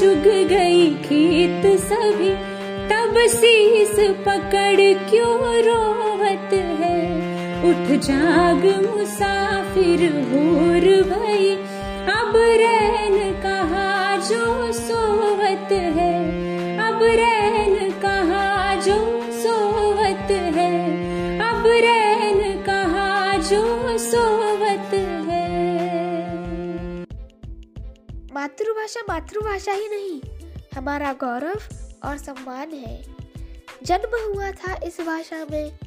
चुग गई खेत सभी, तब शीस पकड़ क्यों रोवत है? उठ जाग मुसाफिर भोर भई, अब रैन कहा जो सोवत है? अब रैन मातृभाषा मातृभाषा ही नहीं, हमारा गौरव और सम्मान है। जन्म हुआ था इस भाषा में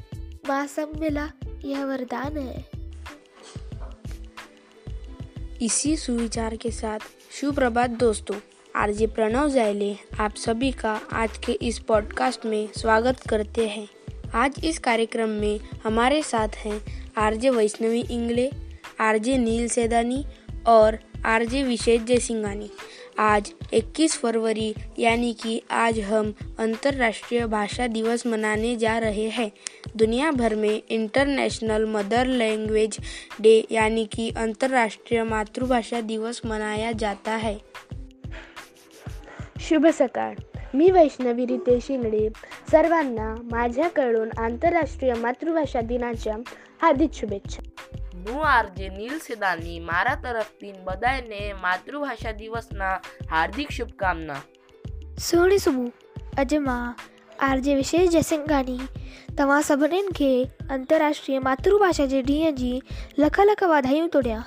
माँ सब मिला, यह वरदान है। इसी सुविचार के साथ, सुप्रभात दोस्तों, आरजे प्रणव जायले, आप सभी का आज के इस पॉडकास्ट में स्वागत करते हैं। आज इस कार्यक्रम में हमारे साथ हैं आरजे वैष्णवी इंगले, आरजे नील सेदानी और आरजे विशेष जयसिंघानी आज 21 फरवरी, यानी कि आज हम अंतर्राष्ट्रीय भाषा दिवस मनाने जा रहे हैं. दुनिया भर में इंटरनेशनल मदर लैंग्वेज डे यानी कि अंतर्राष्ट्रीय मातृभाषा दिवस मनाया जाता है। शुभ सकाळ. मी वैष्णवी रितेश शिंगडे. सर्वांना माझ्याकडून आंतरराष्ट्रीय मातृभाषा दिनाच्या हार्दिक शुभेच्छा. હું આરજે નીલ સિદાની મારા તરફથી બધાને માતૃભાષા દિવસના હાર્દિક શુભકામના सुहिणी सुबुह अॼु मां आर जे विशेष जयसिंघानी तव्हां सभिनीनि खे अंतर्राष्ट्रीय मातृभाषा जे ॾींहं जी लख लख वाधायूं थो ॾियां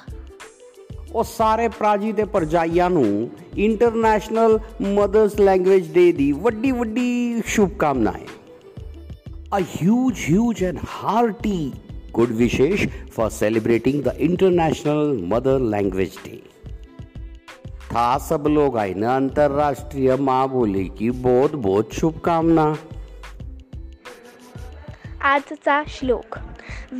ਉਹ ਸਾਰੇ ਪ੍ਰਾਜੀ ਤੇ ਪਰਜਾਈਆਂ ਨੂੰ ਇੰਟਰਨੈਸ਼ਨਲ ਮਦਰਸ ਲੈਂਗੁਏਜ ਡੇ ਦੀ ਵੱਡੀ ਵੱਡੀ ਸ਼ੁਭਕਾਮਨਾਵਾਂ A huge, huge and hearty good wishes for celebrating the International Mother Language Day. था सब लोग आए ना अंतरराष्ट्रीय माँ बोली की बहुत बहुत शुभकामना आजचा श्लोक,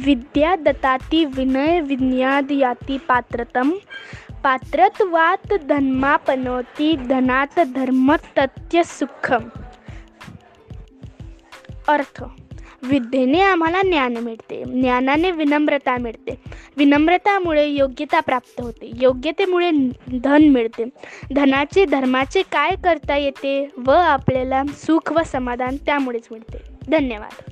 विद्या दत्ताती विनय विज्ञाद याती पात्रतम, पात्रत्वात धन्मापनोती धनात धर्म तथ्य सुखम अर्थ विद्येने आम्हाला ज्ञान मिळते. ज्ञानाने विनम्रता मिळते. विनम्रतामुळे योग्यता प्राप्त होते. योग्यतेमुळे धन मिळते. धनाचे धर्माचे काय करता येते व आपल्याला सुख व समाधान त्यामुळेच मिळते. धन्यवाद.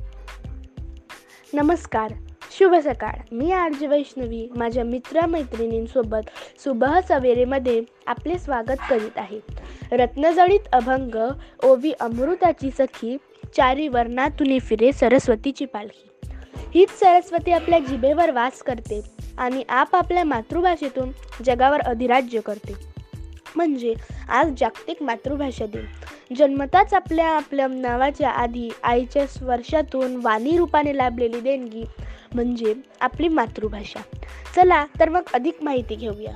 नमस्कार. शुभ सकाळ. मी आरजी वैष्णवी. माझ्या मित्रमैत्रिणींसोबत सुबह सवेरेमध्ये आपले स्वागत करीत आहे. रत्नजळीत अभंग ओवी अमृताची सखी चारी वर्णातून फिरे सरस्वतीची पालखी. हीच सरस्वती आपल्या जिभेवर वास करते आणि आपापल्या मातृभाषेतून जगावर अधिराज्य करते. म्हणजे आज जागतिक मातृभाषा दिन. जन्मताच आपल्या आपल्या नावाच्या आधी आईच्या स्पर्शातून वाणी रूपाने लाभलेली देणगी म्हणजे आपली मातृभाषा. चला तर मग अधिक माहिती घेऊया.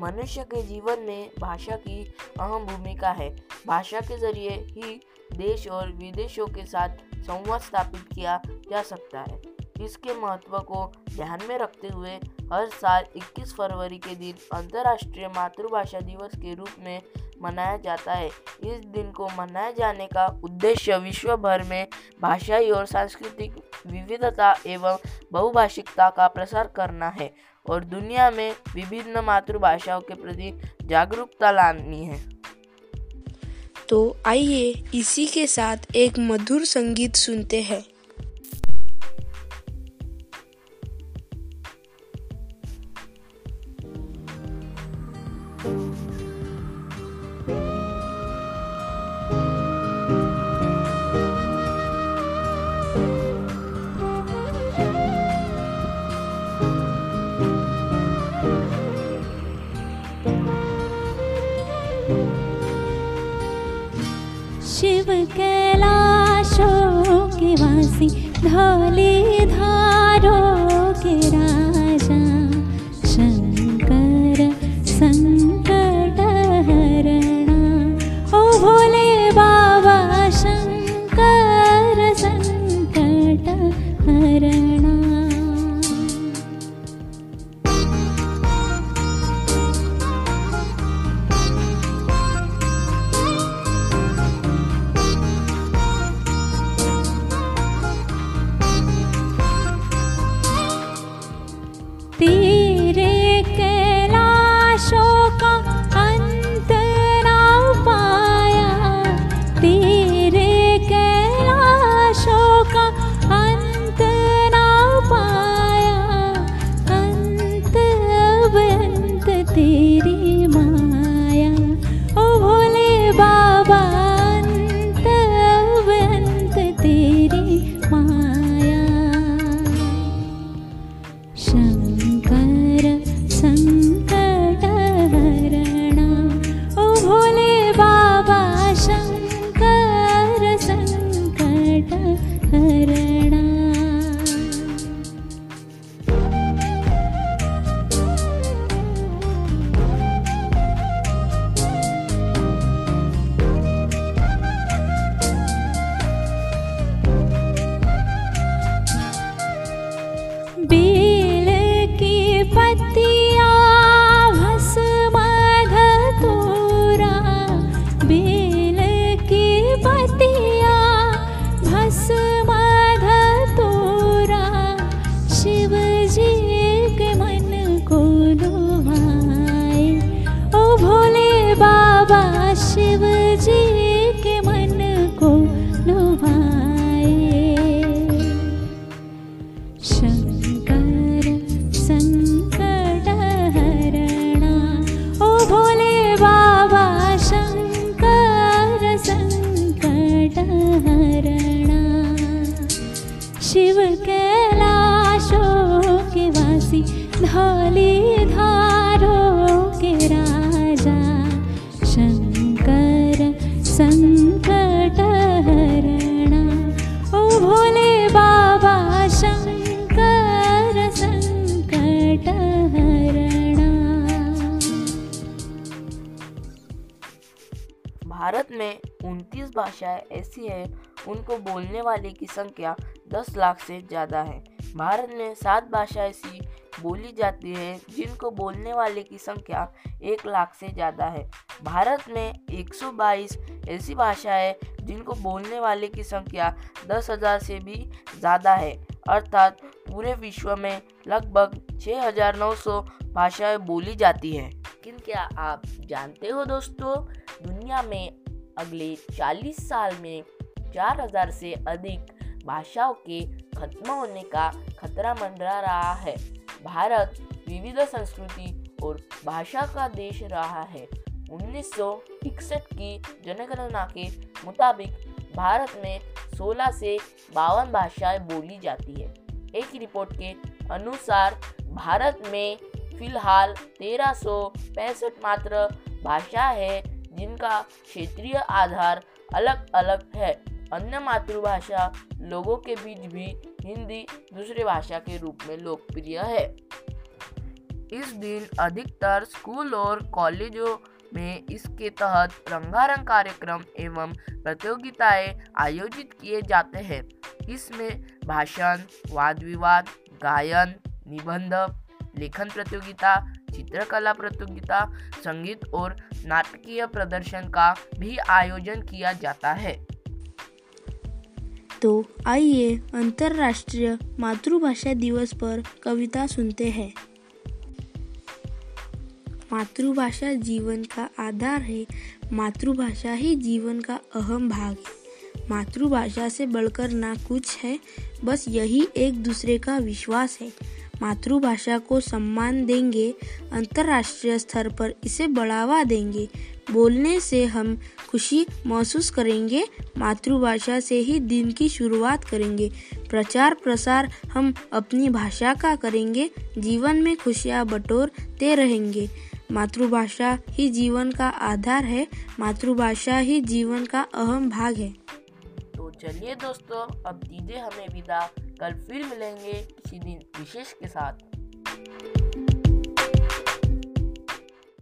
मनुष्य के जीवन में भाषा की अहम भूमिका है. भाषा के ज़रिए ही देश और विदेशों के साथ संवाद स्थापित किया जा सकता है। इसके महत्व को ध्यान में रखते हुए हर साल 21 फरवरी के दिन अंतर्राष्ट्रीय मातृभाषा दिवस के रूप में मनाया जाता है। इस दिन को मनाए जाने का उद्देश्य विश्व भर में भाषाई और सांस्कृतिक विविधता एवं बहुभाषिकता का प्रसार करना है और दुनिया में विभिन्न मातृभाषाओं के प्रति जागरूकता लानी है। तो आइए इसी के साथ एक मधुर संगीत सुनते हैं। धौले धारो emotions. राजा, शंकर भारत में 29 भाषाएँ ऐसी हैं, उनको बोलने वाले की संख्या 10 लाख से ज़्यादा है। भारत में सात भाषाएँ ऐसी बोली जाती है जिनको बोलने वाले की संख्या एक लाख से ज़्यादा है। भारत में 122 ऐसी भाषाएँ जिनको बोलने वाले की संख्या 10,000 से भी ज़्यादा है। अर्थात पूरे विश्व में लगभग 6,900 भाषाएँ बोली जाती हैं। लेकिन क्या आप जानते हो दोस्तों दुनिया में अगले 40 साल में 4000 से अधिक भाषाओं के खत्म होने का खतरा मंडरा रहा है? भारत विविध संस्कृति और भाषा का देश रहा है। 1961 की जनगणना के मुताबिक भारत में 16 से बावन भाषाएँ बोली जाती है। एक रिपोर्ट के अनुसार भारत में फ़िलहाल तेरह मात्र भाषा है, जिनका क्षेत्रीय आधार अलग अलग है। अन्य मातृभाषा लोगों के बीच भी हिंदी दूसरी भाषा के रूप में लोकप्रिय है। इस दिन अधिकतर स्कूल और कॉलेजों में इसके तहत रंगारंग कार्यक्रम एवं प्रतियोगिताएँ आयोजित किए जाते हैं। इसमें भाषण वाद विवाद गायन, निबंध, लेखन प्रतियोगिता, चित्रकला प्रतियोगिता, संगीत और नाटकीय प्रदर्शन का भी आयोजन किया जाता है। तो आइए अंतर्राष्ट्रीय मातृभाषा दिवस पर कविता सुनते हैं। मातृभाषा जीवन का आधार है, मातृभाषा ही जीवन का अहम भाग। है मातृभाषा से बढ़कर ना कुछ है, बस यही एक दूसरे का विश्वास है। मातृभाषा को सम्मान देंगे, अंतर्राष्ट्रीय स्तर पर इसे बढ़ावा देंगे। बोलने से हम खुशी महसूस करेंगे। मातृभाषा से ही दिन की शुरुआत करेंगे। प्रचार प्रसार हम अपनी भाषा का करेंगे। जीवन में खुशियाँ बटोरते रहेंगे। मातृभाषा ही जीवन का आधार है। मातृभाषा ही जीवन का अहम भाग है। तो चलिए दोस्तों, अब दीजिए हमें विदा। कल फिर मिलेंगे किसी दिन विशेष के साथ।